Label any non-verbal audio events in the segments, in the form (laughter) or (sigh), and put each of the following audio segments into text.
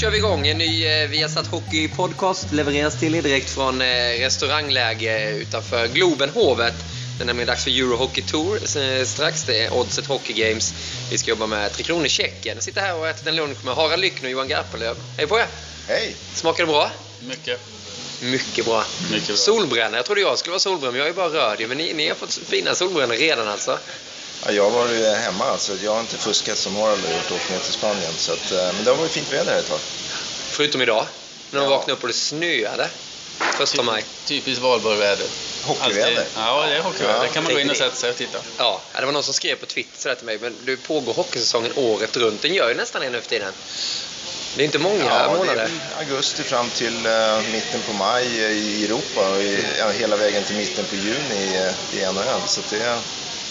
Kör vi igång en ny eh, Viasat Hockey Podcast. Levereras till er direkt från eh, restaurangläge utanför Globenhovet. Det är nämligen dags för Eurohockey Tour eh, strax. Det är Oddset Hockey Games. Vi ska jobba med Tre Kronor Tjeckien. Jag sitter här och äter en lunch med Harald Lyckner och Johan Garpenlöv. Hej på er! Hej! Smakar det bra? Mycket. Mycket bra. Mycket bra. Solbränna. Jag trodde jag skulle vara solbränd, men jag är bara röd. Men ni, ni har fått fina solbrännor redan alltså. Ja, jag var ju hemma alltså. Jag har inte fuskat som Harald har gjort och åkt ner till Spanien. Så att, eh, men det har varit fint väder här ett tag. Förutom idag, när de Ja. vaknade upp och det snöade. Första maj. Typiskt valborgväder. Hockeyväder. Alltid. Ja, det är hockeyväder. Ja, Där kan man gå in och sätta sig och titta. Ja, det var någon som skrev på Twitter sådär till mig, men du pågår hockeysäsongen året runt. Den gör ju nästan det nu för tiden. Det är inte många Ja, det är månader. augusti fram till eh, mitten på maj i Europa och i, ja, hela vägen till mitten på juni i, i NHL. Så det, är-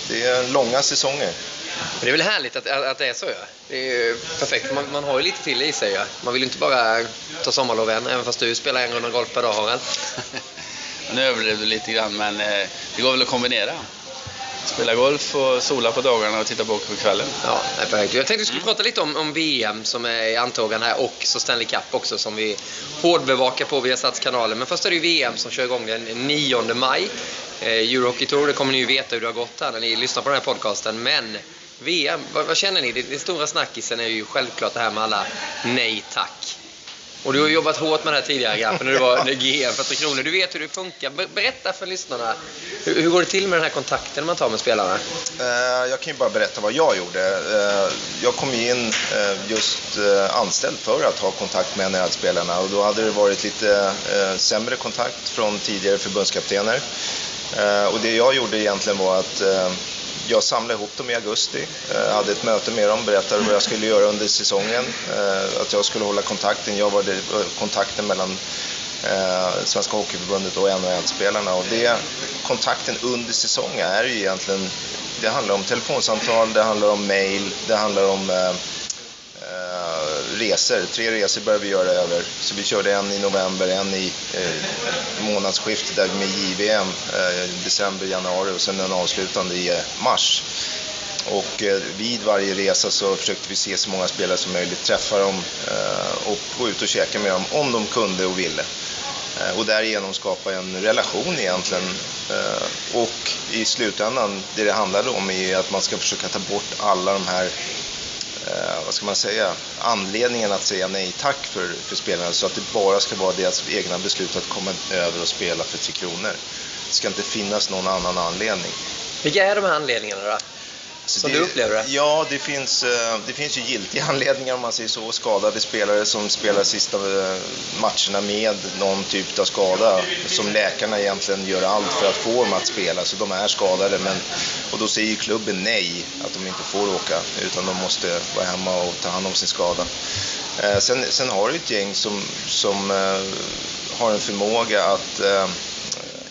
det är långa säsonger. Men det är väl härligt att, att, att det är så. Ja. Det är ju perfekt. Man, man har ju lite till i sig. Ja. Man vill ju inte bara ta sommarlov än, även fast du spelar en runda golf per dag, Harald. (laughs) Nu överdrev du lite grann, men eh, det går väl att kombinera. Spela golf och sola på dagarna och titta på hockey på kvällen. Ja, nej, perfekt. Jag tänkte vi skulle prata lite om, om VM som är i antågande här och så Stanley Cup också som vi hårdbevakar på via Satskanalen. Men först är det ju VM som kör igång den 9 maj. Eh, Eurohockey Tour, det kommer ni ju veta hur det har gått här när ni lyssnar på den här podcasten. Men VM, vad, vad känner ni? Den stora snackisen är ju självklart det här med alla nej tack. Och du har jobbat hårt med det här tidigare Gappen, när du var när GM för Tre Kronor. Du vet hur det funkar. Berätta för lyssnarna. Hur, hur går det till med den här kontakten man tar med spelarna? Eh, Jag kan ju bara berätta vad jag gjorde. Eh, Jag kom ju in eh, just eh, anställd för att ha kontakt med NHL-spelarna och då hade det varit lite eh, sämre kontakt från tidigare förbundskaptener. Eh, Och det jag gjorde egentligen var att eh, jag samlade ihop dem i augusti, eh, hade ett möte med dem, berättade vad jag skulle göra under säsongen, eh, att jag skulle hålla kontakten. Jag var det, eh, kontakten mellan eh, Svenska Hockeyförbundet och NHL-spelarna. Och det, kontakten under säsongen är ju egentligen, det handlar om telefonsamtal, det handlar om mail, det handlar om eh, eh, resor. Tre resor började vi göra över. Så vi körde en i november, en i eh, månadsskiftet där med JVM, eh, december, januari och sen en avslutande i eh, mars. Och eh, vid varje resa så försökte vi se så många spelare som möjligt, träffa dem eh, och gå ut och käka med dem om de kunde och ville. Eh, och därigenom skapa en relation egentligen. Eh, och i slutändan, det det handlade om är att man ska försöka ta bort alla de här eh, vad ska man säga, anledningen att säga nej tack för, för spelarna så att det bara ska vara deras egna beslut att komma över och spela för Tre Kronor. Det ska inte finnas någon annan anledning. Vilka är de här anledningarna då? Som du upplever det? Ja, det finns, eh, det finns ju giltiga (laughs) anledningar om man säger så. Skadade spelare som spelar sista eh, matcherna med någon typ av skada som läkarna egentligen gör allt för att få dem att spela. Så de är skadade men, och då säger ju klubben nej att de inte får åka utan de måste vara hemma och ta hand om sin skada. Eh, Sen, sen har du ett gäng som, som har en förmåga att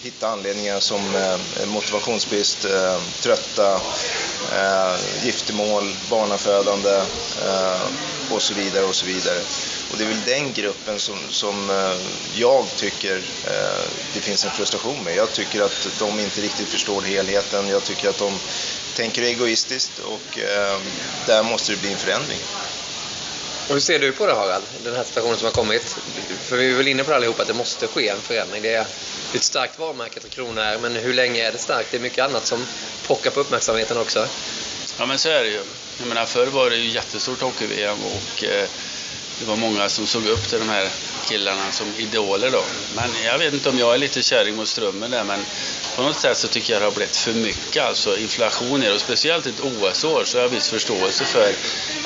hitta anledningar som eh, motivationsbrist, eh, trötta, eh, giftermål, barnafödande eh, och så vidare och så vidare. Och det är väl den gruppen som, som eh, jag tycker eh, det finns en frustration med. Jag tycker att de inte riktigt förstår helheten. Jag tycker att de tänker egoistiskt och eh, där måste det bli en förändring. Och hur ser du på det Harald, den här situationen som har kommit? För vi är väl inne på det allihopa, att det måste ske en förändring. Det är ett starkt varumärke Tre Kronor är, men hur länge är det starkt? Det är mycket annat som pockar på uppmärksamheten också. Ja men så är det ju. Jag menar förr var det ju jättestort hockey-VM och eh, det var många som såg upp till de här killarna som idoler då. Men jag vet inte om jag är lite kärring mot strömmen där men på något sätt så tycker jag det har blivit för mycket alltså inflationer och speciellt ett OS-år så har jag viss förståelse för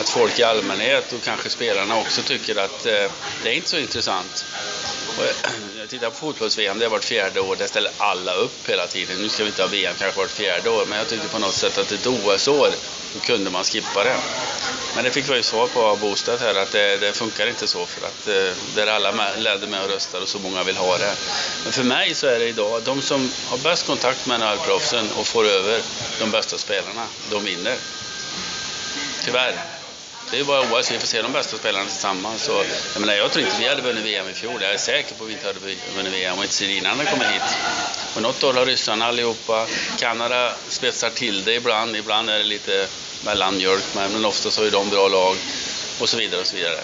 att folk i allmänhet och kanske spelarna också tycker att eh, det är inte så intressant. Och eh, jag tittar på fotbolls-VM, det är vart fjärde år, där ställer alla upp hela tiden. Nu ska vi inte ha VM kanske vart fjärde år, men jag tyckte på något sätt att ett OS-år, då kunde man skippa det. Men det fick vi ju svar på av Bostad här, att det, det funkar inte så för att eh, där alla ledde med och röstade och så många vill ha det. Men för mig så är det idag, de som har bäst kontakt med NHL-proffsen och får över de bästa spelarna, de vinner. Tyvärr. Det är bara OS vi får se de bästa spelarna tillsammans. Så, jag, menar, jag tror inte vi hade vunnit VM i fjol. Jag är säker på att vi inte hade vunnit VM om inte Sedin hade kommit hit. Och något år har ryssarna allihopa. Kanada spetsar till det ibland. Ibland är det lite mellanmjölk, men oftast har ju de bra lag. Och så vidare och så vidare.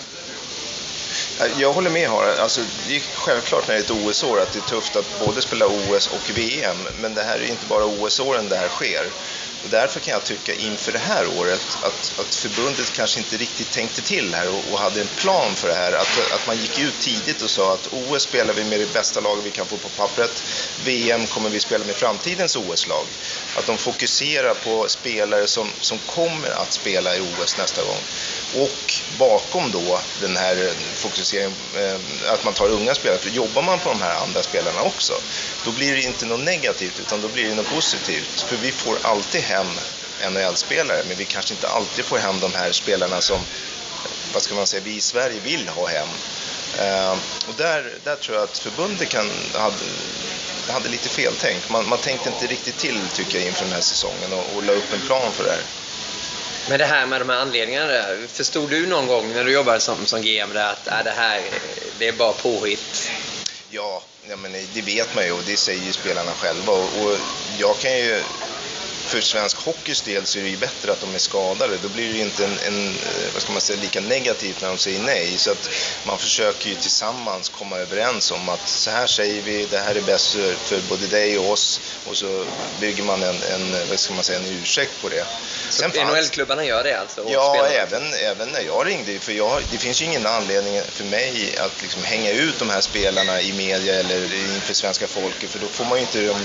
Jag håller med Harald. Alltså, det är självklart när det är ett OS-år att det är tufft att både spela OS och VM. Men det här är inte bara OS-åren det här sker. Och därför kan jag tycka inför det här året att, att förbundet kanske inte riktigt tänkte till här och, och, hade en plan för det här. Att, att man gick ut tidigt och sa att OS spelar vi med det bästa laget vi kan få på pappret. VM kommer vi spela med framtidens OS-lag. Att de fokuserar på spelare som, som kommer att spela i OS nästa gång. Och bakom då den här fokuseringen, eh, att man tar unga spelare, för jobbar man på de här andra spelarna också, då blir det inte något negativt utan då blir det något positivt. För vi får alltid hem NHL-spelare, men vi kanske inte alltid får hem de här spelarna som, vad ska man säga, vi i Sverige vill ha hem. Uh, och där, där tror jag att förbundet kan, hade, hade lite feltänkt. Man, man tänkte inte riktigt till, tycker jag, inför den här säsongen och, och la upp en plan för det här. Men det här med de här anledningarna, förstod du någon gång när du jobbade som, som GM där att äh, det här det är bara påhitt? Ja, ja men det vet man ju och det säger ju spelarna själva. Och, och jag kan ju för svensk hockeys del så är det ju bättre att de är skadade. Då blir det ju inte en, en, eh, vad ska man säga, lika negativt när de säger nej. Så att man försöker ju tillsammans komma överens om att så här säger vi, det här är bäst för både dig och oss. Och så bygger man en, en vad ska man säga, en ursäkt på det. Så NHL-klubbarna gör det alltså? Ja, även, även när jag ringde. För jag, det finns ju ingen anledning för mig att liksom hänga ut de här spelarna i media eller inför svenska folket. För då får man ju inte Eh,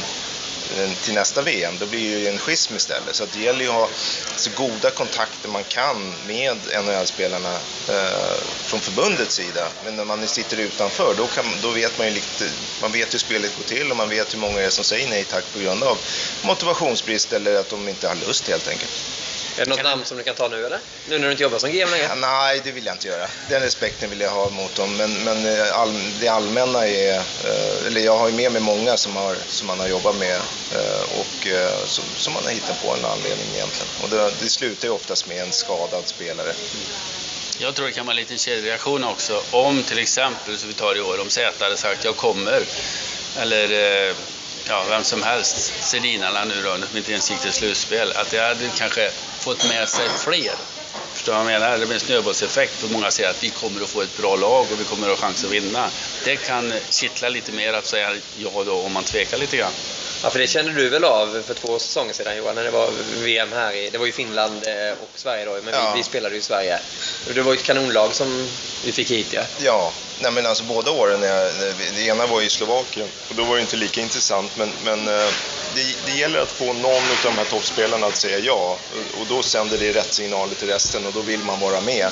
Eh, till nästa VM, då blir det ju en schism istället. Så det gäller ju att ha så goda kontakter man kan med NHL-spelarna eh, från förbundets sida. Men när man sitter utanför, då, kan, då vet man ju lite, man vet hur spelet går till och man vet hur många det är som säger nej tack på grund av motivationsbrist eller att de inte har lust helt enkelt. Är det något namn som du kan ta nu eller? Nu när du inte jobbar som GM längre? Ja, nej, det vill jag inte göra. Den respekten vill jag ha mot dem. Men, men eh, all, det allmänna är, eh, eller jag har ju med mig många som, har, som man har jobbat med eh, och som, som man har hittat på en anledning egentligen. Och det, det slutar ju oftast med en skadad spelare. Jag tror det kan vara en liten kedjereaktion också. Om till exempel, som vi tar i år, om Zäta hade sagt jag kommer. Eller ja, vem som helst, Sedinarna nu då, som inte ens gick till slutspel. Att det hade kanske fått med sig fler. Förstår du vad jag menar? Det blir en snöbollseffekt för många säger att vi kommer att få ett bra lag och vi kommer att ha chans att vinna. Det kan kittla lite mer att säga ja då om man tvekar lite grann. Ja, för det kände du väl av för två säsonger sedan Johan, när det var VM här i, det var ju Finland eh, och Sverige då, men ja. vi, vi, spelade ju i Sverige. Det var ju ett kanonlag som vi fick hit ja. Ja, nej men alltså båda åren, det ena var i Slovakien och då var det inte lika intressant, men, men eh, det, det gäller att få någon av de här toppspelarna att säga ja och då sänder det rätt signaler till resten och då vill man vara med.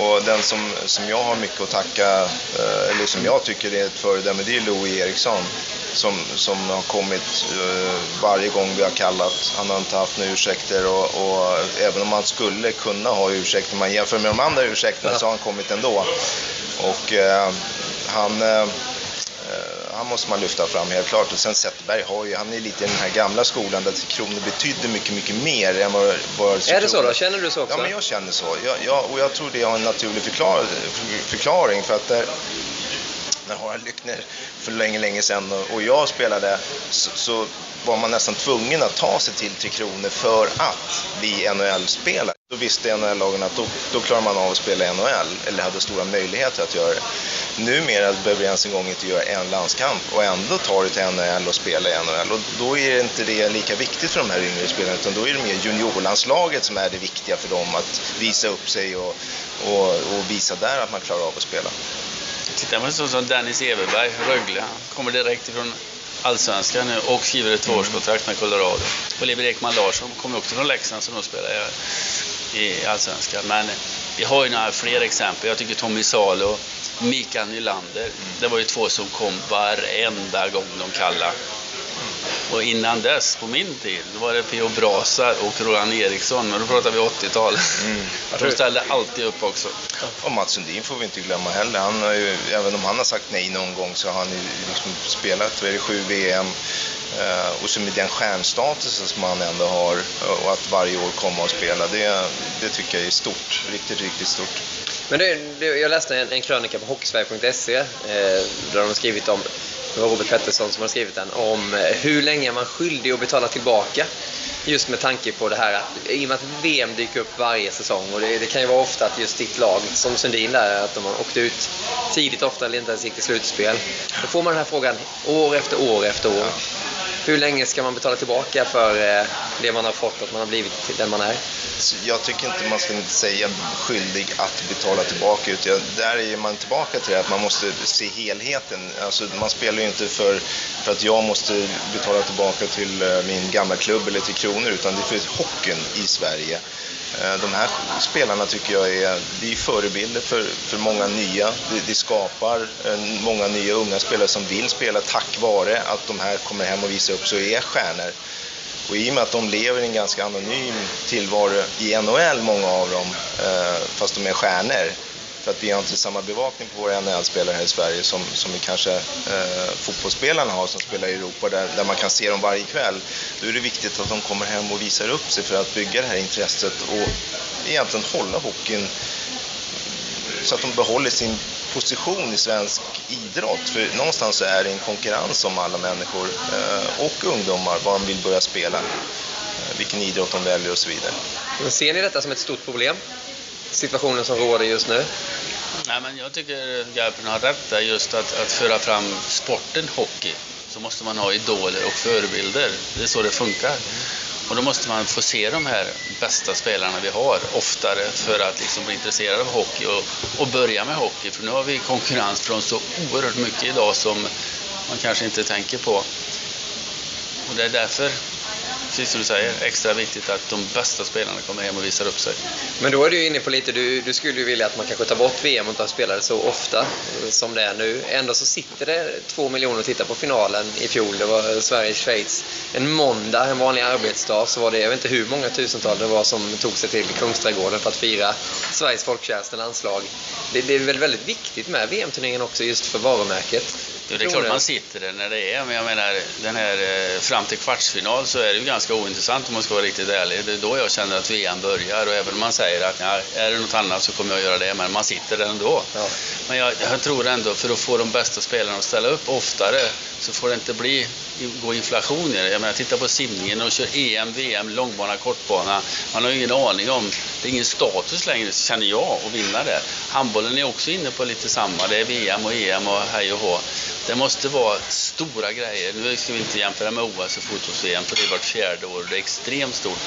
Och den som, som jag har mycket att tacka, eh, eller som jag tycker är ett föredöme, det är Louis Eriksson som, som har kommit uh, varje gång vi har kallat. Han har inte haft några ursäkter och, och även om han skulle kunna ha ursäkter, om man jämför med de andra ursäkterna, så har han kommit ändå. Och uh, han, uh, han måste man lyfta fram helt klart. Och sen Zetterberg har ju, han är lite i den här gamla skolan där Kronor betydde mycket, mycket mer än vad, vad Är det så då? Känner du så också? Ja, men jag känner så. Jag, jag, och jag tror det har en naturlig förklar, förklaring för att där, när Harald Lyckner för länge, länge sedan och, jag spelade så, så, var man nästan tvungen att ta sig till Tre Kronor för att bli NHL-spelare. Då visste NHL-lagen att då, då klarar man av att spela NHL, eller hade stora möjligheter att göra det. Numera behöver vi ens en gång inte göra en landskamp och ändå tar det till NHL och spela i NHL. Och då är inte det lika viktigt för de här yngre spelarna utan då är det mer juniorlandslaget som är det viktiga för dem att visa upp sig och, och, och visa där att man klarar av att spela. Tittar man så som Dennis Everberg, Rögle, han kommer direkt ifrån Allsvenskan nu och skriver ett tvåårskontrakt med Colorado. Oliver Ekman Larsson kommer också från Leksand som då spelar i Allsvenskan. Men vi har ju några fler exempel. Jag tycker Tommy Salo, Mikael Nylander. Det var ju två som kom varenda gång de kallade. Och innan dess, på min tid, då var det P.O. Brasa och Roland Eriksson, men då pratar vi 80-tal. Mm. (laughs) De ställde alltid upp också. Och Mats Sundin får vi inte glömma heller. Han har ju, även om han har sagt nej någon gång så har han ju liksom spelat, är det, sju VM. Uh, och så med den stjärnstatusen som han ändå har och att varje år komma och spela, det, det tycker jag är stort. Riktigt, riktigt stort. Men det, det, jag läste en, en krönika på hockeysverige.se eh, där de har skrivit om Robert Pettersson som har skrivit den, om eh, hur länge man är skyldig att betala tillbaka. Just med tanke på det här att i och med att VM dyker upp varje säsong och det, det kan ju vara ofta att just ditt lag, som Sundin där, att de har åkt ut tidigt ofta eller inte ens gick till slutspel. Då får man den här frågan år efter år efter år. Hur länge ska man betala tillbaka för eh, det man har fått, att man har blivit till den man är? Jag tycker inte man ska inte säga skyldig att betala tillbaka. Utan där är man tillbaka till det att man måste se helheten. Alltså, man spelar ju inte för, för att jag måste betala tillbaka till eh, min gamla klubb eller till Kronor, utan det är för hockeyn i Sverige. Eh, de här spelarna tycker jag är, är förebilder för, för många nya. Det, de skapar eh, många nya unga spelare som vill spela tack vare att de här kommer hem och visar upp sig och är stjärnor. Och i och med att de lever i en ganska anonym tillvaro i NHL, många av dem, eh, fast de är stjärnor, för att vi har inte samma bevakning på våra NHL-spelare här i Sverige som, som vi kanske eh, fotbollsspelarna har som spelar i Europa där, där man kan se dem varje kväll. Då är det viktigt att de kommer hem och visar upp sig för att bygga det här intresset och egentligen hålla hockeyn så att de behåller sin position i svensk idrott. För någonstans så är det en konkurrens om alla människor eh, och ungdomar, var de vill börja spela, eh, vilken idrott de väljer och så vidare. Men ser ni detta som ett stort problem? Situationen som råder just nu? Nej, men jag tycker Garpen har rätt där, just att, att föra fram sporten hockey. Så måste man ha idoler och förebilder. Det är så det funkar. Och då måste man få se de här bästa spelarna vi har oftare för att liksom bli intresserad av hockey och, och börja med hockey. För nu har vi konkurrens från så oerhört mycket idag som man kanske inte tänker på. Och det är därför precis som du säger, extra viktigt att de bästa spelarna kommer hem och visar upp sig. Men då är du inne på lite, du, du skulle ju vilja att man kanske tar bort VM och inte har spelare så ofta eh, som det är nu. Ändå så sitter det två miljoner och tittar på finalen i fjol. Det var Sverige-Schweiz. En måndag, en vanlig arbetsdag, så var det, jag vet inte hur många tusental det var som tog sig till Kungsträdgården för att fira Sveriges folkkäraste landslag. Det, det är väl väldigt viktigt med VM-turneringen också just för varumärket. Jo, det är klart man sitter där när det är, men jag menar den här eh, fram till kvartsfinal så är det ju ganska ointressant om man ska vara riktigt ärlig. Det är då jag känner att VM börjar och även om man säger att ja, är det något annat så kommer jag göra det, men man sitter där ändå. Ja. Men jag, jag, tror ändå för att få de bästa spelarna att ställa upp oftare så får det inte bli, gå inflation i det. Jag menar, titta på simningen och kör EM, VM, långbana, kortbana. Man har ju ingen aning om, det är ingen status längre känner jag att vinna det. Handbollen är också inne på lite samma, det är VM och EM och hej och hå. Det måste vara stora grejer. Nu ska vi inte jämföra med OS och fotbolls-VM för det är vart fjärde år och det är extremt stort.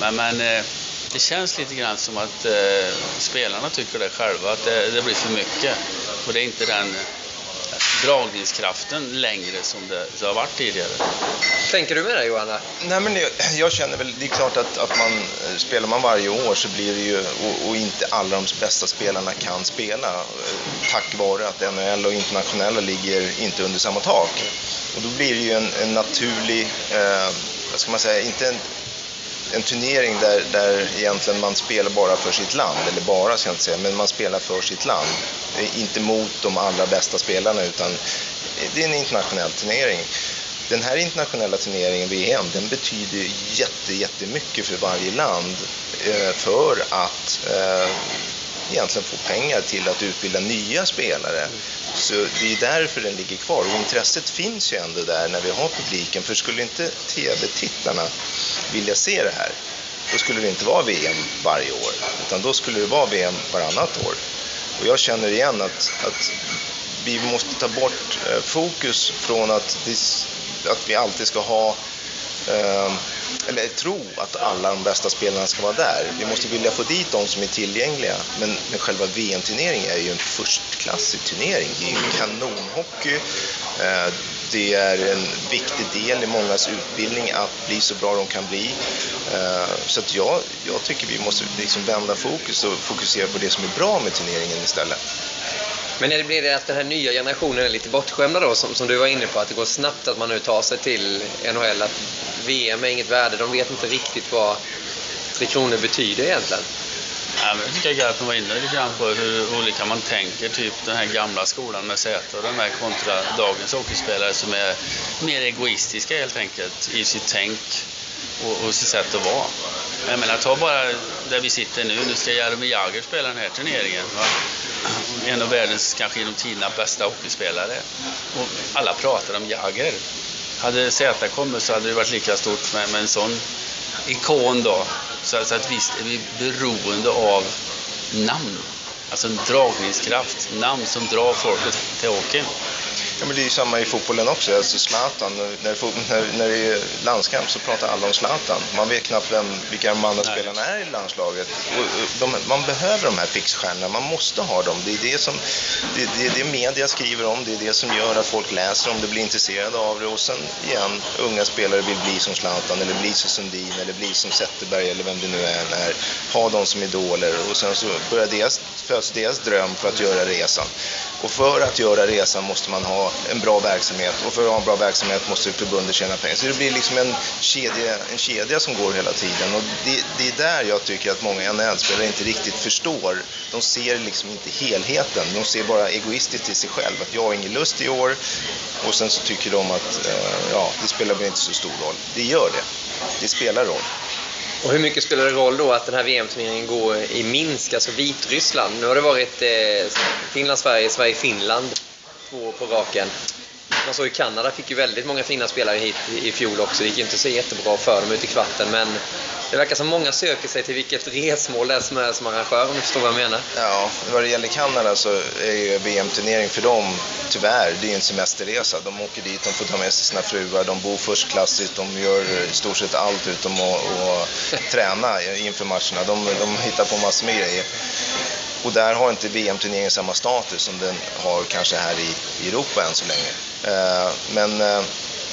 Men, men eh, det känns lite grann som att eh, spelarna tycker det själva, att det, det, blir för mycket. Och det är inte den dragningskraften längre som det, det har varit tidigare. Tänker du med det Johanna? Nej, men jag, jag, känner väl, det är klart att, att man, eh, spelar man varje år så blir det ju, och, och, inte alla de bästa spelarna kan spela eh, tack vare att NHL och internationella ligger inte under samma tak. Och då blir det ju en, en naturlig, eh, vad ska man säga, inte en, en turnering där, där egentligen man spelar bara för sitt land, eller bara ska jag inte säga, men man spelar för sitt land. Inte mot de allra bästa spelarna utan det är en internationell turnering. Den här internationella turneringen, VM, den betyder jätte, jättemycket för varje land eh, för att eh, egentligen alltså få pengar till att utbilda nya spelare. Så det är därför den ligger kvar och intresset finns ju ändå där när vi har publiken. För skulle inte TV-tittarna vilja se det här, då skulle det inte vara VM varje år, utan då skulle det vara VM varannat år. Och jag känner igen att, att vi måste ta bort eh, fokus från att, att vi alltid ska ha Ehm, eller tro att alla de bästa spelarna ska vara där. Vi måste vilja få dit de som är tillgängliga. Men, men själva VM-turneringen är ju en förstklassig turnering. Det är ju kanonhockey. Ehm, det är en viktig del i mångas utbildning att bli så bra de kan bli. Ehm, så att jag, jag tycker vi måste liksom vända fokus och fokusera på det som är bra med turneringen istället. Men är det blir det att den här nya generationen är lite bortskämda då, som, som du var inne på, att det går snabbt att man nu tar sig till NHL, att VM är inget värde, de vet inte riktigt vad Tre Kronor betyder egentligen. Ja, jag tycker Garpen var inne lite grann på hur olika man tänker, typ den här gamla skolan med Zäta och de här kontra dagens hockeyspelare som är mer egoistiska helt enkelt i sitt tänk och, och sitt sätt att vara. Jag menar, ta bara där vi sitter nu. Nu ska Jaromir Jagr spela den här turneringen. Va? En av världens, kanske genom tiderna, bästa hockeyspelare. Och alla pratar om Jagr. Hade Z kommit så hade det varit lika stort med, med en sån ikon då. Så, så att visst är vi beroende av namn. Alltså en dragningskraft, namn som drar folket till hockeyn. Ja, men det är ju samma i fotbollen också. Alltså Zlatan, när, när, när det är landskamp så pratar alla om Zlatan. Man vet knappt vem, vilka mannaspelarna är i landslaget. Och de, man behöver de här fixstjärnorna, man måste ha dem. Det är det som det, det, det media skriver om, det är det som gör att folk läser om det, blir intresserade av det. Och sen igen, unga spelare vill bli som Zlatan, eller bli som Sundin, eller bli som Zetterberg, eller vem det nu än är. Ha dem som idoler och sen så börjar deras, föds deras dröm för att göra resan. Och för att göra resan måste man ha en bra verksamhet och för att ha en bra verksamhet måste förbundet tjäna pengar. Så det blir liksom en kedja, en kedja som går hela tiden och det, det är där jag tycker att många NHL-spelare inte riktigt förstår. De ser liksom inte helheten, de ser bara egoistiskt till sig själv. Att jag har ingen lust i år och sen så tycker de att eh, ja, det spelar väl inte så stor roll. Det gör det. Det spelar roll. Och hur mycket spelar det roll då att den här VM-turneringen går i Minsk, alltså Vitryssland? Nu har det varit eh, Finland-Sverige, Sverige-Finland, två på raken. Man såg ju Kanada fick ju väldigt många fina spelare hit i fjol också. Det gick inte så jättebra för dem ute i kvarten, men det verkar som många söker sig till vilket resmål det är som är som arrangör, om du förstår vad jag menar. Ja, vad det gäller Kanada så är ju VM-turnering för dem, tyvärr, det är ju en semesterresa. De åker dit, de får ta med sig sina fruar, de bor förstklassigt, de gör i stort sett allt utom att, att träna inför matcherna. De, de hittar på massor med grejer. Och där har inte VM-turneringen samma status som den har kanske här i Europa än så länge. Eh, men eh,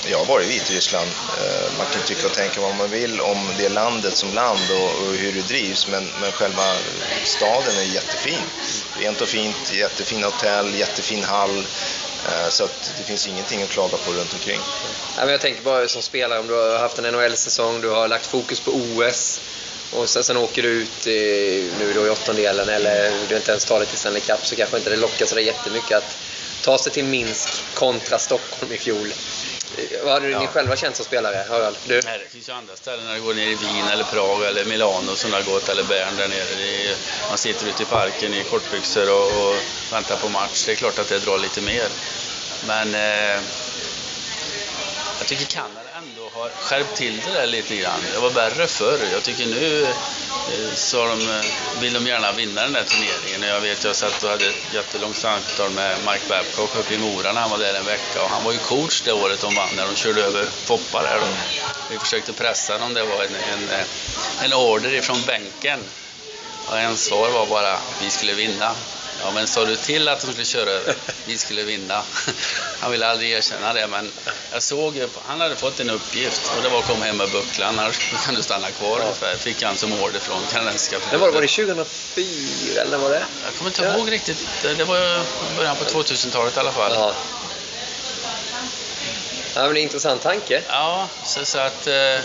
jag har varit i Vitryssland. Eh, man kan tycka och tänka vad man vill om det landet som land och, hur det drivs, men, men själva staden är jättefin. Rent och fint, jättefina hotell, jättefin hall. Så att det finns ingenting att klaga på runt omkring. jag tänker bara som spelare, om du har haft en NHL-säsong, du har lagt fokus på OS och sen, sen åker du ut i, nu då i åttondelen eller du inte ens tar dig till Stanley Cup så kanske inte det lockar så jättemycket att ta sig till Minsk kontra Stockholm i fjol. Vad hade ja. ni själva känt som spelare? Harald? Du? Nej, det finns ju andra ställen när du går ner i Wien eller Prag eller Milano som har gått eller Bern där nere. Är, man sitter ute i parken i kortbyxor och, och, väntar på match. Det är klart att det drar lite mer. Men eh, tycker Kanada ändå har skärpt till det där lite grann. Det var värre förr. Jag tycker nu eh, så de, eh, vill de gärna vinna den där turneringen. Jag vet, jag satt och hade ett jättelångt samtal med Mike Babcock uppe i Mora när han var där en vecka. Och han var ju coach det året de vann, när de körde över Foppa där. Då. Vi försökte pressa dem. Det var en, en, eh, en order ifrån bänken. Och en svar var bara, vi skulle vinna. Ja, men sa du till att de skulle köra över? Vi skulle vinna. Han ville aldrig erkänna det, men jag såg ju, han hade fått en uppgift och det var att komma hem med bucklan, annars kan du stanna kvar ungefär. Fick han som order från kanadensiska Det var, var det 2004 eller var det? Jag kommer inte ja. ihåg riktigt. Det var början på 2000-talet i alla fall. Ja. Ja, men det är en intressant tanke. Ja, så, så att... Eh,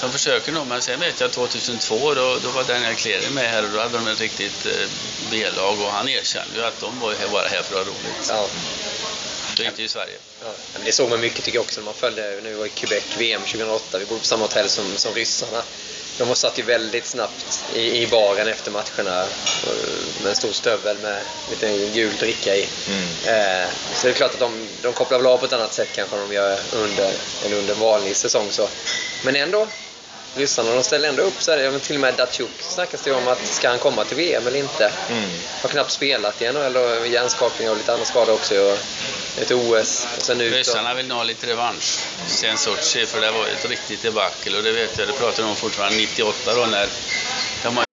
de försöker nog, men sen vet jag 2002 då, då var Daniel Cleary med här och då hade de ett riktigt eh, B-lag och han erkände ju att de var bara här för att ha roligt. Ja. Så inte i Sverige. Ja, men det såg man mycket tycker jag också när man följde, nu var i Quebec VM 2008, vi bodde på samma hotell som, som ryssarna. De satt ju väldigt snabbt i, i baren efter matcherna eh, med en stor stövel med lite gul dricka i. Eh, så det är klart att de, de kopplar väl av på ett annat sätt kanske än de gör under, än under en vanlig säsong. Så. Men ändå, ryssarna de ställer ändå upp så här, ja, men till och med Datsjuk snackas det om att ska han komma till VM eller inte. Har knappt spelat i NHL och hjärnskakning och lite andra skador också. Och ett OS och sen ut. Och, Ryssarna vill nog ha lite revansch sen Sochi, för det var ett riktigt debacle. Och det vet jag, det pratar de om fortfarande 98 då när de har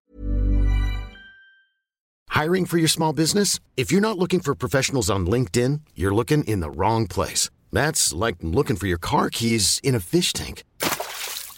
Hiring for your small business? If you're not looking for professionals on LinkedIn, you're looking in the wrong place. That's like looking for your car keys in a fish tank.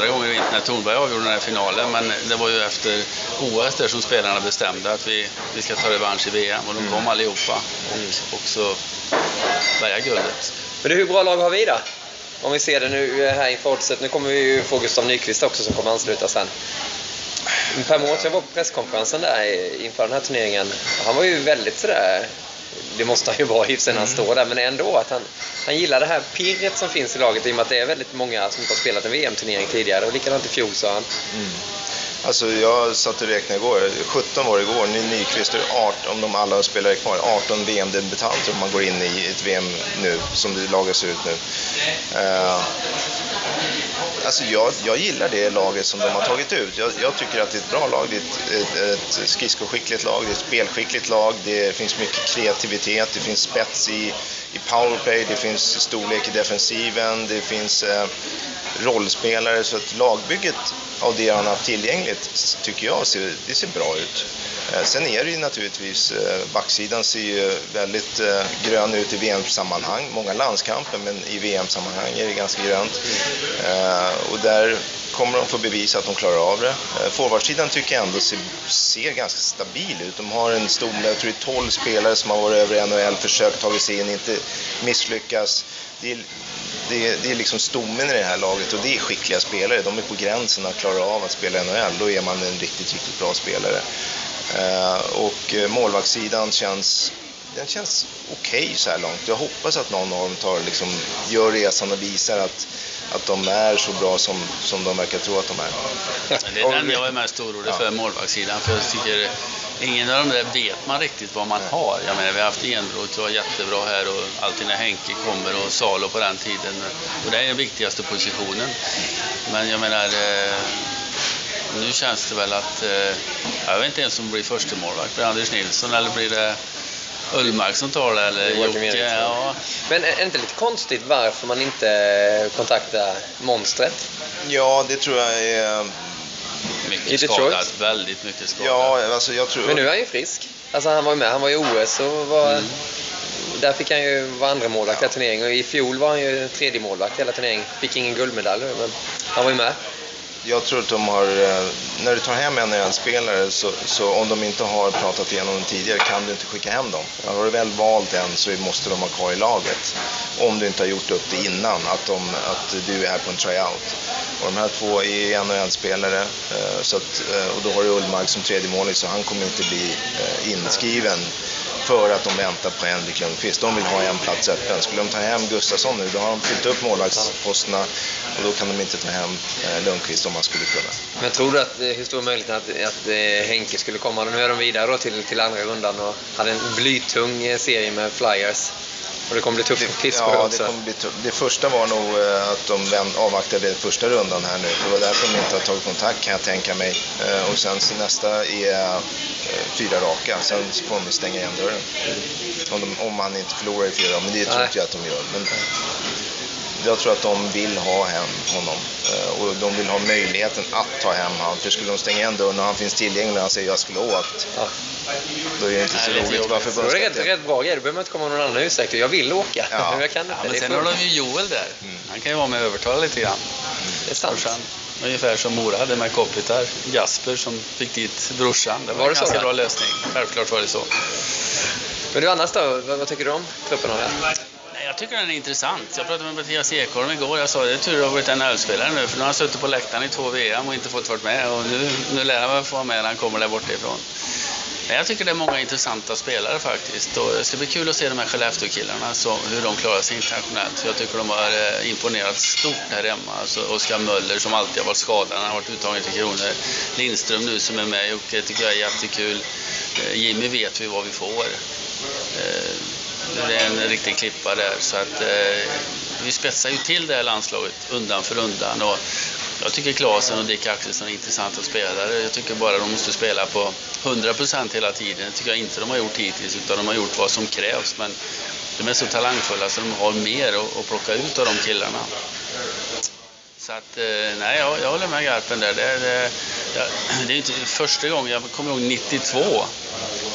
Jag har hört hundra gånger i vinter när Tornberg avgjorde den här finalen, men det var ju efter OS där som spelarna bestämde att vi, vi ska ta revansch i VM och de kom allihopa och, och så bärgade guldet. Men du, hur bra lag har vi då? Om vi ser det nu eh, här inför oddset. Nu kommer vi ju få Gustav Nyqvist också som kommer ansluta sen. Per Mårts, jag var på presskonferensen där inför den här turneringen. Han var ju väldigt sådär det måste han ju vara hyfsat när han står där, men ändå att han, han gillar det här pirret som finns i laget i och med att det är väldigt många som inte har spelat en VM-turnering tidigare och likadant i fjol sa han. Alltså jag satt och räknade igår, 17 var det igår, Ny Nyqvist är 18, om de alla spelare är kvar, 18 VM-debutanter om man går in i ett VM nu, som det laget ser ut nu. Eh, alltså jag, jag gillar det laget som de har tagit ut. Jag, jag tycker att det är ett bra lag, det är ett, ett, ett skridskoskickligt lag, det är ett spelskickligt lag, det finns mycket kreativitet, det finns spets i, i powerplay, det finns storlek i defensiven, det finns eh, rollspelare, så att lagbygget av det han har haft tillgängligt tycker jag ser, det ser bra ut. Eh, sen är det ju naturligtvis, eh, backsidan ser ju väldigt eh, grön ut i VM-sammanhang. Många landskamper, men i VM-sammanhang är det ganska grönt. Och där kommer de få bevisa att de klarar av det. Forwardsidan tycker jag ändå ser, ser ganska stabil ut. De har en stor, jag tror det är 12 spelare som har varit över NHL, försökt tagit sig in, inte misslyckas. Det är, det, är, det är liksom stommen i det här laget och det är skickliga spelare. De är på gränsen att klara av att spela i NHL. Då är man en riktigt, riktigt bra spelare. Eh, och eh, målvaktssidan känns den känns okej så här långt. Jag hoppas att någon av dem tar, liksom, gör resan och visar att, att de är så bra som, som de verkar tro att de är. Det är den jag är mest orolig för, målvaktssidan. För jag tycker ingen av de där vet man riktigt vad man har. Jag menar, vi har haft Enroth som var jättebra här och alltid när Henke kommer och Salo på den tiden. Och det är den viktigaste positionen. Men jag menar, eh, nu känns det väl att, eh, jag vet inte ens om det blir första målvakt. Blir det Anders Nilsson eller blir det Ullmark som tar det? Eller Jocke? Ja. Men är det inte lite konstigt varför man inte kontaktar monstret? Ja, det tror jag är... I Mycket Detroit? skadad, väldigt mycket skadad. Ja, alltså jag tror... Men nu är han ju frisk. Alltså han var ju med, han var i OS och var... Mm. Där fick han ju vara andra målvakt hela turneringen och i fjol var han ju tredje målvakt hela turneringen. Fick ingen guldmedalj men han var ju med. Jag tror att de har, eh, när du tar hem en NHL-spelare så, så om de inte har pratat igenom den tidigare kan du inte skicka hem dem. Har du väl valt en så måste de ha kvar i laget. Om du inte har gjort upp det innan, att, de, att du är här på en tryout. Och de här två är NHL-spelare eh, så att, eh, och då har du Ullmark som tredje målis så han kommer inte bli inskriven för att de väntar på Henrik Lundqvist. De vill ha en plats öppen. Skulle de ta hem Gustafsson nu, då har de fyllt upp målvaktsposterna och då kan de inte ta hem eh, Lundqvist om man skulle kunna. Men tror du att, eh, hur stor är möjligheten att, att eh, Henke skulle komma? Nu är de vidare då till, till andra rundan och hade en blytung serie med Flyers. Och det kommer bli tufft Det, Pittsburgh ja, också. det, kommer bli tuff. det första var nog eh, att de avvaktade första rundan här nu. Det var därför de inte har tagit kontakt kan jag tänka mig. Eh, Och sen nästa är eh, fyra raka. Sen så får de stänga igen dörren. Om, de, om han inte förlorar i fyra, men det tror inte jag att de gör. Men jag tror att de vill ha hem honom Eh, och de vill ha möjligheten att ta hem honom. För skulle de stänga igen dörren och han finns tillgänglig och han säger jag skulle åkt, Ja. då är det inte så roligt varför Så det är rätt, förbundskapten... rätt bra grej. Då behöver man inte komma någon annan ursäkt. Jag vill åka, Ja. men (laughs) jag kan Ja, inte. men det är sen har de ju Joel där. Mm. Han kan ju vara med och övertala lite grann. Det är sant. Brorsan. Ungefär som Mora hade med Kopitar. Jasper som fick dit brorsan. Det var, Var en det så, ganska ja? bra lösning. Självklart var det så. Men du annars då? Vad, vad tycker du om truppen det? Nej, jag tycker den är intressant. Jag pratade med Mattias Ekholm igår. Jag sa det är tur att ha har varit NHL-spelare nu för nu har han suttit på läktaren i två VM och inte fått vara med. Och nu, nu lär han väl få vara med när han kommer där bortifrån. Men jag tycker det är många intressanta spelare faktiskt. Och det ska bli kul att se de här Skellefteå-killarna, hur de klarar sig internationellt. Jag tycker de har eh, imponerat stort här hemma. Alltså Oskar Möller som alltid har varit skadad, han har varit uttagen till Kronor. Lindström nu som är med, och det tycker jag är jättekul. Eh, Jimmy vet vi vad vi får. Eh, det är en riktig klippa där. Så att, eh, vi spetsar ju till det här landslaget undan för undan. Och jag tycker Klasen och Dick Axelsson är intressanta spelare. Jag tycker bara de måste spela på 100% hela tiden. Det tycker jag inte de har gjort hittills, utan de har gjort vad som krävs. Men de är så talangfulla så de har mer att plocka ut av de killarna. Så att, eh, nej, jag, jag håller med Garpen där. Det, det, jag, det är inte första gången, jag kommer ihåg 92.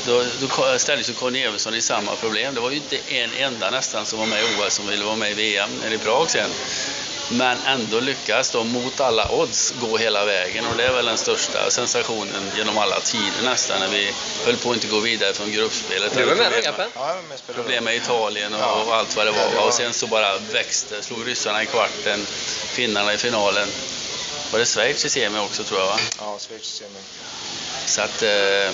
Då, då ställdes ju Conny Evensson i samma problem. Det var ju inte en enda nästan som var med i OS som ville vara med i VM eller i Prag sen. Men ändå lyckas de mot alla odds gå hela vägen och det är väl den största sensationen genom alla tider nästan när vi höll på att inte gå vidare från gruppspelet. Du var med Problem-? Ja, spelar problem med Italien och, Ja. och allt vad det Ja, var. det var- Och sen så bara växte, slog ryssarna i kvarten, finnarna i finalen. Var det Schweiz i semi också tror jag va? Ja, Schweiz ser man. Så att eh,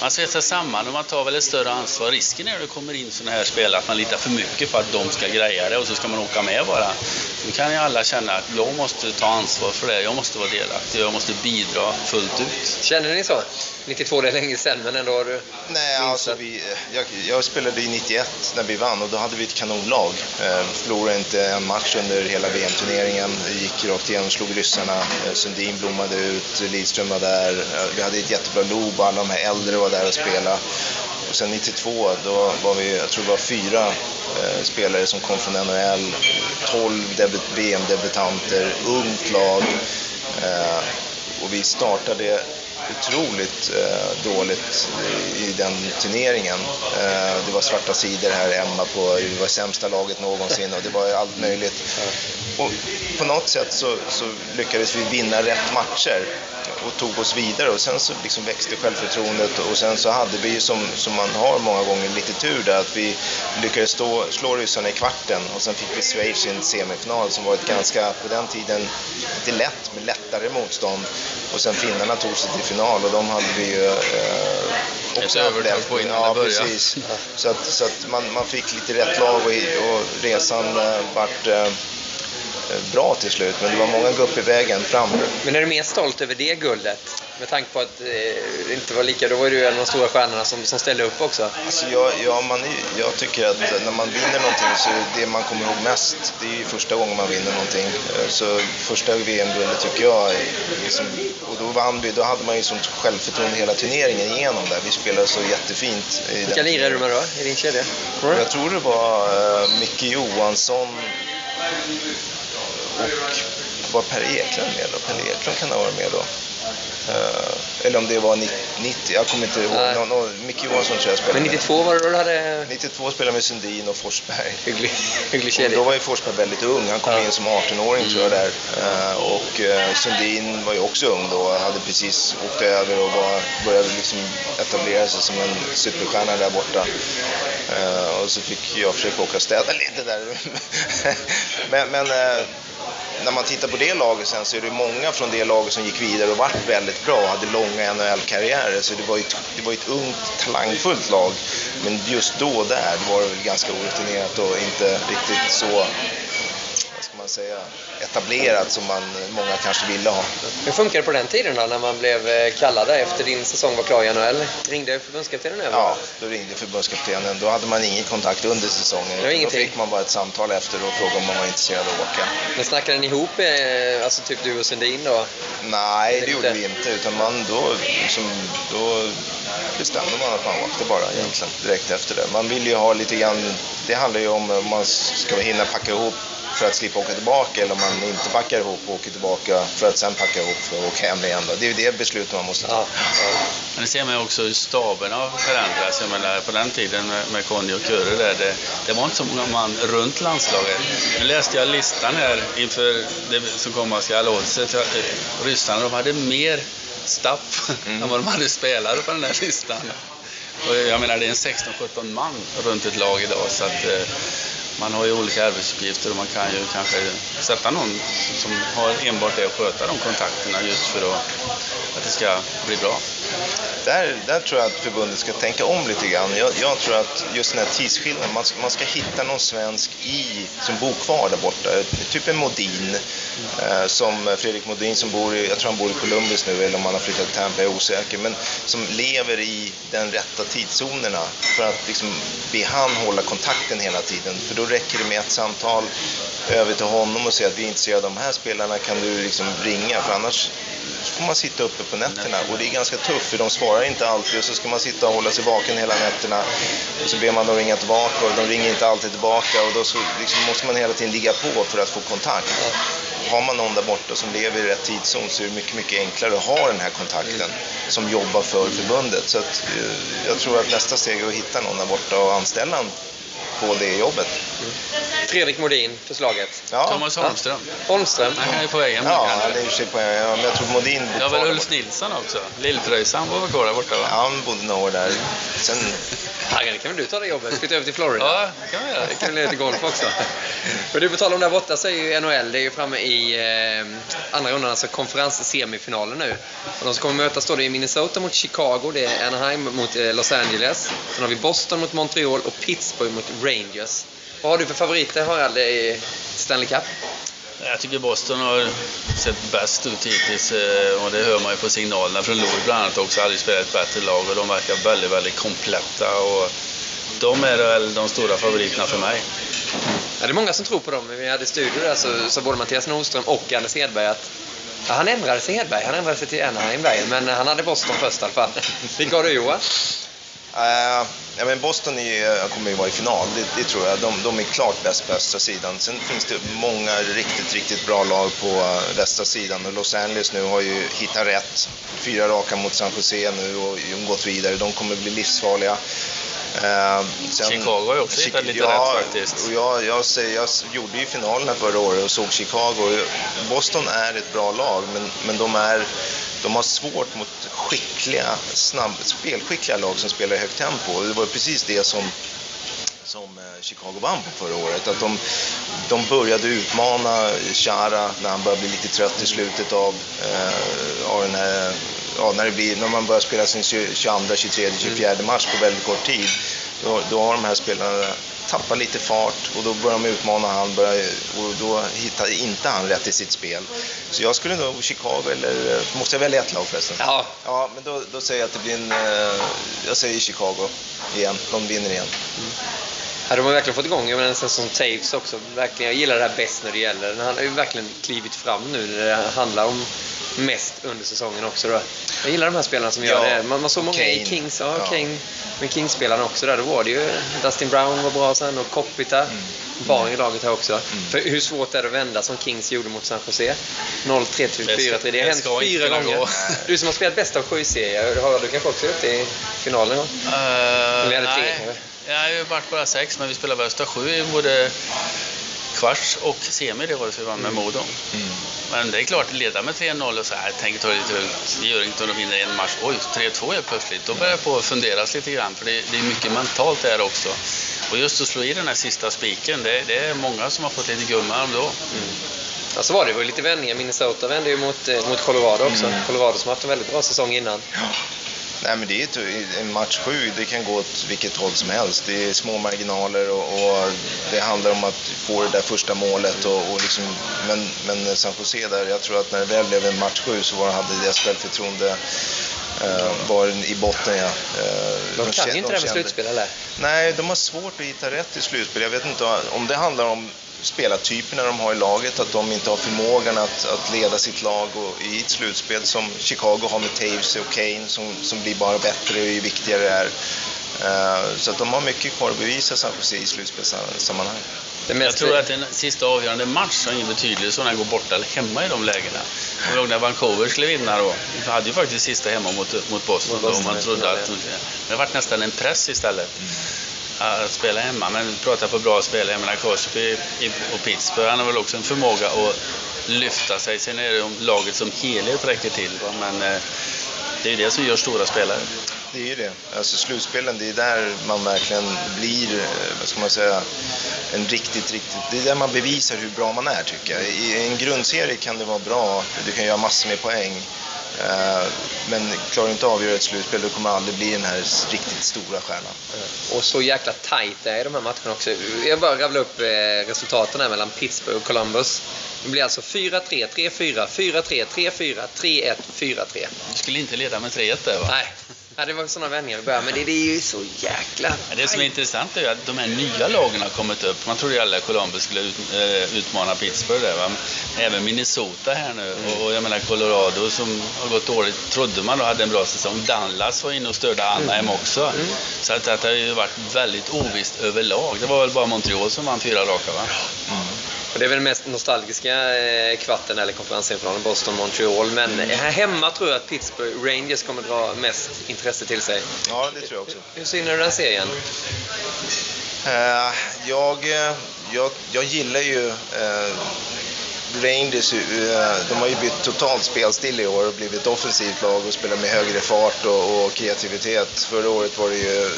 man svetsar samman och man tar väl ett större ansvar. Risken är när det kommer in sådana här spelare att man litar för mycket på att de ska greja det och så ska man åka med bara. Nu kan ju alla känna att jag måste ta ansvar för det, jag måste vara delaktig, jag måste bidra fullt ut. Känner ni så? 92 det är länge sedan, men ändå har du... Nej, alltså vi, jag, jag spelade i 91 när vi vann och då hade vi ett kanonlag. Eh, förlorade inte en match under hela VM-turneringen. Gick rakt igenom, slog ryssarna. Eh, Sundin blommade ut, Lidström var där. Eh, vi hade ett jättebra lob alla de här äldre var där och spelade. Och sen 92, då var vi, jag tror det var fyra eh, spelare som kom från NHL. 12 debut, VM-debutanter, ungt lag. Eh, och vi startade otroligt eh, dåligt i, i den turneringen. Eh, det var svarta sidor här hemma på, vi var sämsta laget någonsin och det var allt möjligt. Och på något sätt så, så lyckades vi vinna rätt matcher och tog oss vidare och sen så liksom växte självförtroendet och sen så hade vi ju som, som man har många gånger lite tur där att vi lyckades stå, slå ryssarna i kvarten och sen fick vi Schweiz i en semifinal som var ett ganska, på den tiden, inte lätt men lättare motstånd och sen finnarna tog sig till final och de hade vi ju eh, också övertag på innan ja, det började. Precis. Så att, så att man, man fick lite rätt lag och, och resan eh, vart eh, bra till slut men det var många gupp i vägen fram. Men är du mer stolt över det guldet? Med tanke på att eh, det inte var lika, då var du en av de stora stjärnorna som, som ställde upp också. Alltså jag, jag, man, jag tycker att när man vinner någonting så är det man kommer ihåg mest, det är ju första gången man vinner någonting. Eh, Så första VM-guldet tycker jag, liksom, och då vann vi, då hade man ju sånt självförtroende hela turneringen igenom där. Vi spelade så jättefint. I Vilka lirade du med då i din kedja? Jag tror det var uh, Micke Johansson och var Per Eklund med då? Per Eklund kan ha varit med då. Eh, eller om det var ni- 90, jag kommer inte ihåg. Nej. Nå, nå, Micke Johansson tror jag spelade Men med. 92 var det då du hade 92 spelade med Sundin och Forsberg. hygglig, hygglig Och kedja? då var ju Forsberg väldigt ung. Han kom Ja. Mm. in som 18-åring tror jag där. Eh, och eh, Sundin var ju också ung då. Han hade precis åkt över och var, började liksom etablera sig som en superstjärna där borta. Och så fick jag försöka åka och städa lite där. (laughs) men men när man tittar på det laget sen så är det många från det laget som gick vidare och vart väldigt bra och hade långa NHL-karriärer. Så det var ju ett, det var ett ungt, talangfullt lag. Men just då där var det väl ganska orutinerat och inte riktigt så, man säga, etablerat som man, många kanske ville ha. Hur funkar det på den tiden då, när man blev eh, kallad efter din säsong var klar i NHL? Ringde förbundskaptenen över? Ja, då ringde förbundskaptenen. Då hade man ingen kontakt under säsongen. Då fick man bara ett samtal efter och frågade om man var intresserad av att åka. Men snackade ni ihop, eh, alltså typ du och Sundin då? Nej, det Det gjorde vi inte. Utan man, då, liksom, då bestämde man att man åkte bara egentligen direkt efter det. Man vill ju ha lite grann, det handlar ju om om man ska hinna packa ihop för att slippa åka tillbaka eller om man inte packar ihop och åker tillbaka för att sen packa ihop för att åka hem igen. Då. Det är ju det beslutet man måste ta. Ja. Men det ser man ju också hur staberna har förändrats. Jag menar, på den tiden med, med Conny och Kurre där, det, det var inte så många man runt landslaget. Nu läste jag listan här inför det som komma skall. och så att jag- Ryssarna de hade mer staff Mm. än vad de hade spelare på den där listan. Och jag menar, det är en 16-17 man runt ett lag idag. Så att, eh, man har ju olika arbetsuppgifter och man kan ju kanske sätta någon som har enbart det att sköta de kontakterna just för att, att det ska bli bra. Där, där tror jag att förbundet ska tänka om lite grann. Jag, jag tror att just den här tidsskillnaden, man, ska- man ska hitta någon svensk i, som bor kvar där borta. Typ en Modin, eh, Eh, som Fredrik Modin som bor i, jag tror han bor i Columbus nu eller om han har flyttat till Tampa, jag är osäker. Men som lever i den rätta tidszonerna för att liksom be han hålla kontakten hela tiden. För då räcker det med ett samtal över till honom och säga att vi är intresserade av de här spelarna, kan du liksom ringa? För annars får man sitta uppe på nätterna och det är ganska tufft för de svarar inte alltid och så ska man sitta och hålla sig vaken hela nätterna och så ber man dem ringa tillbaka och de ringer inte alltid tillbaka och då så liksom måste man hela tiden ligga på för att få kontakt. Har man någon där borta som lever i rätt tidszon så är det mycket, mycket enklare att ha den här kontakten som jobbar för förbundet. Så att, eh, jag tror att nästa steg är att hitta någon där borta och anställa på det jobbet. Fredrik Modin, förslaget. Ja, Thomas Holmström. Holmström. Han är på väg hem. ja det är sig på, ja, men jag tror Modin bor kvar väl Ulf. Nilsson också. Lillpröjsaren var väl kvar där borta va? Han bodde några år där. Sen Herre, kan väl du ta det jobbet? Flytta över till Florida? Ja, det kan vi göra. Det kan bli lite golf också. Men du, på tal om där borta så är ju NHL, det är ju framme i eh, andra rundan, alltså konferenssemifinalen nu. Och de som kommer mötas då, det är Minnesota mot Chicago, det är Anaheim mot eh, Los Angeles. Sen har vi Boston mot Montreal och Pittsburgh mot Rangers. Vad har du för favoriter, Harald, i Stanley Cup? Jag tycker Boston har sett bäst ut hittills eh, och det hör man ju på signalerna från Lord bland annat också. Aldrig spelat ett bättre lag och de verkar väldigt, väldigt kompletta. Och de är väl de stora favoriterna för mig. Ja, det är många som tror på dem. Vi hade studier där så, så både Mattias Nordström och Anders Hedberg att ja, han ändrade sig Hedberg. Han ändrade sig till Anaheim men han hade Boston först i alla fall. Vilka har du Johan? Uh, ja, men Boston är, kommer ju vara i final, det, det tror jag. De, de är klart bäst på östra sidan. Sen finns det många riktigt, riktigt bra lag på eh, västra sidan. Och Los Angeles nu har ju hittat rätt. Fyra raka mot San Jose nu och gått vidare. De kommer bli livsfarliga. Eh, sen- Chicago har också hittat lite ja, rätt faktiskt. Och jag, jag, säger, jag gjorde ju finalerna förra året och såg Chicago. Boston är ett bra lag, men, men de, är, de har svårt mot skickliga, snabb, spelskickliga lag som spelar i högt tempo. Det var precis det som som eh, Chicago vann på förra året. Att de, de började utmana Chara när han började bli lite trött i slutet av, eh, av den här, ja, när, det blir, när man börjar spela sin 22, 23, 24 match på väldigt kort tid. Då, då har de här spelarna tappat lite fart och då börjar de utmana han börjar, och då hittar inte han rätt i sitt spel. Så jag skulle nog Chicago eller, måste jag välja ett lag förresten? Ja, Ja, men då, då säger jag att det blir en, eh, jag säger Chicago igen, de vinner igen. Ja, de har verkligen fått igång jag menar, en sån som Taves också. Verkligen, jag gillar det här bäst när det gäller. Han har ju verkligen klivit fram nu när det handlar om mest under säsongen också. Då. Jag gillar de här spelarna som gör Ja, det. Man, man såg många i Kane. Kings, ja, Ja. Kane. Men Kings-spelarna också där, då var det ju Dustin Brown var bra sen och Kopita Mm. var i laget här också. För hur svårt är det att vända som Kings gjorde mot San Jose? 0-3 till Det ska- 4-3. Det har hänt fyra gånger. gå. Du som har spelat bäst av sju serier, har du kanske också gjort det i finalen? Uh, hade tre, kanske? Har ju varit bara sex, men vi spelade bästa sju i både kvarts och semi det året vi vann med Modo. Men det är klart, leda med 3-0 och så här, tänk ta det lite lugnt. Det gör inget om de vinner en match. Oj, 3-2 är plötsligt. Då börjar jag på att funderas lite grann, för det, det är mycket mentalt där också. Och just att slå i den här sista spiken, det, det är många som har fått lite gummarm då. Ja, så var det. Det var lite vändningar. Minnesota vände ju mot, eh, mot Colorado också. Colorado som har haft en väldigt bra säsong innan. Nej, men det är en match sju, det kan gå åt vilket håll som helst. Det är små marginaler och, och det handlar om att få det där första målet. Och, och liksom, men, men San Jose där, jag tror att när det väl blev en match sju så var, hade deras självförtroende uh, var i botten. Ja. Uh, de, de kan ju inte det med slutspel eller? Nej, de har svårt att hitta rätt i slutspel. Jag vet inte om det handlar om spelartyperna de har i laget, att de inte har förmågan att, att leda sitt lag och, i ett slutspel som Chicago har med Taves och Kane som, som blir bara bättre ju viktigare det är. Uh, så att de har mycket kvar att bevisa San Jose i slutspelssammanhang. Jag tror att en sista avgörande match har ingen betydelse om den går borta eller hemma i de lägena. Kommer ihåg när Vancouver skulle vinna då? Vi hade ju faktiskt sista hemma mot, mot Boston, Boston då, man trodde att... Det varit nästan en press istället. Mm Eh, att spela hemma. Men prata på bra spelare, jag menar Cosby och Pittsburgh, han har väl också en förmåga att lyfta sig. Sen är det om laget som helhet räcker till. Men eh, det är ju det som gör stora spelare. Det är ju det. Alltså slutspelen, det är där man verkligen blir, eh, vad ska man säga, en riktigt, riktigt... Det är där man bevisar hur bra man är tycker jag. I en grundserie kan det vara bra, du kan göra massor med poäng. Eh, men klarar du inte av att göra ett slutspel då kommer aldrig bli den här riktigt stora stjärnan. Och så jäkla tight det är i de här matcherna också. Jag bara rabblar upp eh, resultaten här mellan Pittsburgh och Columbus. Det blir alltså 4-3, 3-4, 4-3, 3-4, 3-1, 4-3. Du skulle inte leda med 3-1 där va? Nej. Ja, det var sådana vändningar i början, men det, det, är ju så jäkla... Ja, det som är intressant är ju att de här nya lagen har kommit upp. Man trodde ju alla Columbus skulle ut, äh, utmana Pittsburgh där, va? Även Minnesota här nu. Mm. Och jag menar Colorado som har gått dåligt, trodde man då hade en bra säsong. Dallas var inne och störde Anaheim mm. också. Mm. Så att, att det har ju varit väldigt ovisst överlag. Det var väl bara Montreal som vann fyra raka va? Mm. Och det är väl den mest nostalgiska eh, kvarten eller konferensfinalen, Boston-Montreal. Men mm. här hemma tror jag att Pittsburgh Rangers kommer dra mest intresse till sig. Ja, det tror jag också. Hur synar du den serien? Uh, jag, jag, jag gillar ju uh, Rangers, eh, de har ju bytt totalt spelstil i år och blivit ett offensivt lag och spelar med högre fart och, och kreativitet. Förra året var det ju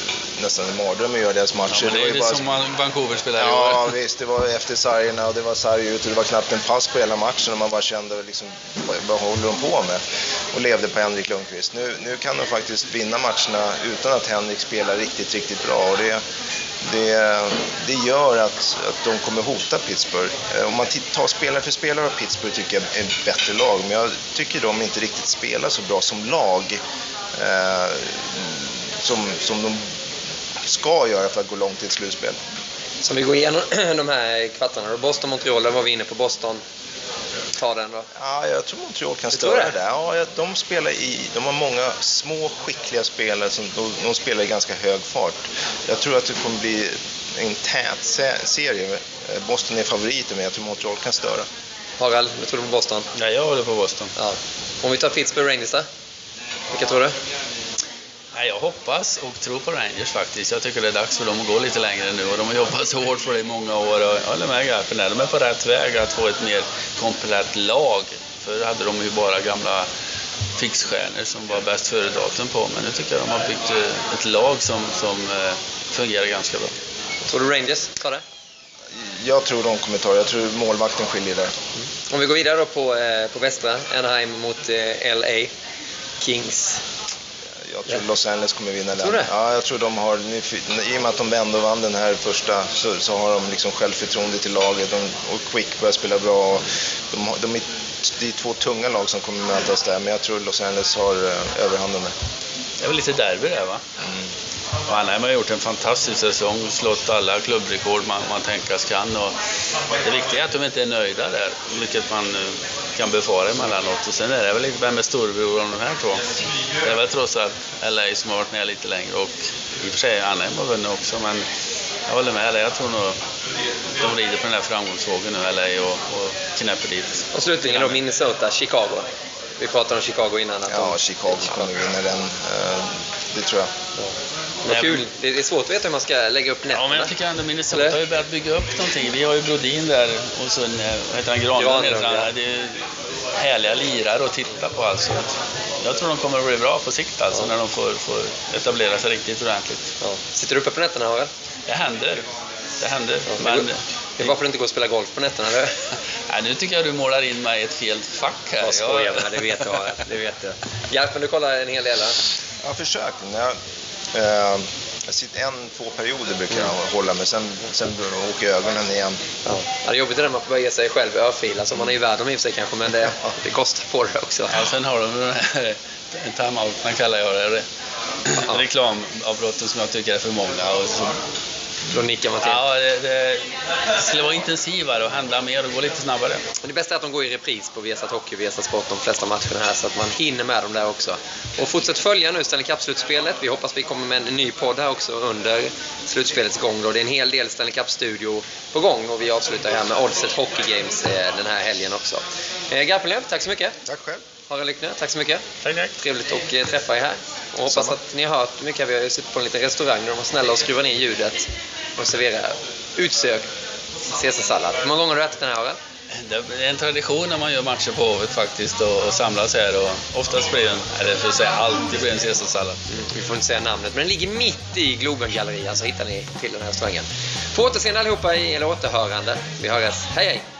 nästan en mardröm att göra deras matcher. Ja, det är det, det bara... som Vancouver spelar i år. Ja, (laughs) visst. Det var efter sargerna och det var sarg ut och det var knappt en pass på hela matchen och man bara kände liksom, vad håller de på med? Och levde på Henrik Lundqvist. Nu, nu kan de faktiskt vinna matcherna utan att Henrik spelar riktigt, riktigt bra. Och det, det, det gör att, att de kommer hota Pittsburgh. Eh, om man tar spelare för spelare av Pittsburgh tycker jag är ett bättre lag, men jag tycker de inte riktigt spelar så bra som lag eh, som, som de ska göra för att gå långt i ett slutspel. Så vi går igenom (clears throat) de här kvartarna. Boston-Montreal, där var vi inne på Boston ta den då? Ja, jag tror Montreal kan störa det. Ja, de, spelar i, de har många små skickliga spelare som de, de spelar i ganska hög fart. Jag tror att det kommer bli en tät serie. Boston är favoriter, men jag tror Montreal kan störa. Harald, vad tror du på Boston? Ja, jag håller på Boston. Ja. Om vi tar Pittsburgh Rangers då? Vilka tror du? Jag hoppas och tror på Rangers faktiskt. Jag tycker det är dags för dem att gå lite längre nu och de har jobbat så hårt för det i många år. Och jag håller med Garpen, de är på rätt väg att få ett mer komplett lag. Förr hade de ju bara gamla fixstjärnor som var bäst före-datum på, men nu tycker jag de har byggt eh, ett lag som, som eh, fungerar ganska bra. Tror du Rangers tar det? Jag tror de kommer ta det. Jag tror målvakten skiljer där. Mm. Om vi går vidare då på, eh, på västra, Anaheim mot LA Kings. Jag tror Los Angeles kommer vinna den. Tror du? Ja, jag tror de har, i och med att de ändå vann den här första så, så har de liksom självförtroende till laget de, och Quick börjar spela bra. De, de är, det är två tunga lag som kommer mötas där, men jag tror Los Angeles har uh, överhanden där. Det är väl lite derby där va? Mm. Och Anaheim har gjort en fantastisk säsong, slått alla klubbrekord man, man tänkas kan. Och det viktiga är att de inte är nöjda där, vilket man eh, kan befara emellanåt. Och sen är det väl lite, vem är storebror av de här två? Det är väl trots allt LA som har varit med lite längre och i och för sig Anaheim har vunnit också, men jag håller med dig. Jag tror nog de rider på den här framgångsvågen nu, LA, och, och knäpper dit. Och slutligen då Minnesota, Chicago. Vi pratade om Chicago innan. Att ja, de... Chicago kommer vinna den. Eh, det tror jag. Ja. Vad kul. Det är svårt att veta hur man ska lägga upp nätterna. Ja, men jag tycker ändå Minnesota Eller? har ju börjat bygga upp någonting. Vi har ju Brodin där och så eh, vad heter han, Granlund. Ja. Det är härliga lirare att titta på alltså. Jag tror de kommer att bli bra på sikt alltså, ja. när de får, får etablera sig riktigt ordentligt. Ja. Sitter du uppe på nätterna, Harald? Det händer. Det händer. Ja, men, det är varför du inte går och spelar golf på nätterna? Eller? (laughs) Nej, nu tycker jag du målar in mig i ett fel fack här. Jag skojar med det vet jag. Det vet jag. Järpen, du kollar en hel del här. Jag har försökt. Jag, eh, en, två perioder brukar jag mm. hålla mig, sen, sen åker ögonen igen. Ja. det är jobbigt det där med att börja sig själv örfil. Alltså man är ju värd dem i sig kanske, men det, det kostar på det också. Ja, sen har de den här timeouten kallar jag det. Ja. Reklamavbrotten som jag tycker är för många. Och så då nickar man till. Ja, det, det, det skulle vara intensivare och hända mer och gå lite snabbare. Men det bästa är att de går i repris på Viasat Hockey och Viasat Sport de flesta matcherna här så att man hinner med dem där också. Och fortsätt följa nu Stanley Cup-slutspelet. Vi hoppas vi kommer med en ny podd här också under slutspelets gång. Då. Det är en hel del Stanley Cup-studio på gång och vi avslutar här med Oddset Hockey Games eh, den här helgen också. Eh, Garpenlöv, tack så mycket. Tack själv. Harald Lyckner, tack så mycket. Tack, tack. Trevligt att eh, träffa er här. Och hoppas Samma. att ni har hört mycket. Vi har ju suttit på en liten restaurang där de var snälla och skruva ner ljudet och servera utsökt caesarsallad. Hur många gånger har du ätit den här Harald? Det är en tradition när man gör matcher på Hovet faktiskt och, och samlas här och oftast blir den, eller för att säga alltid blir det en caesarsallad. Mm, vi får inte säga namnet, men den ligger mitt i Globengallerian så hittar ni till den här restaurangen. På återseende allihopa, eller återhörande. Vi hörs. Hej hej!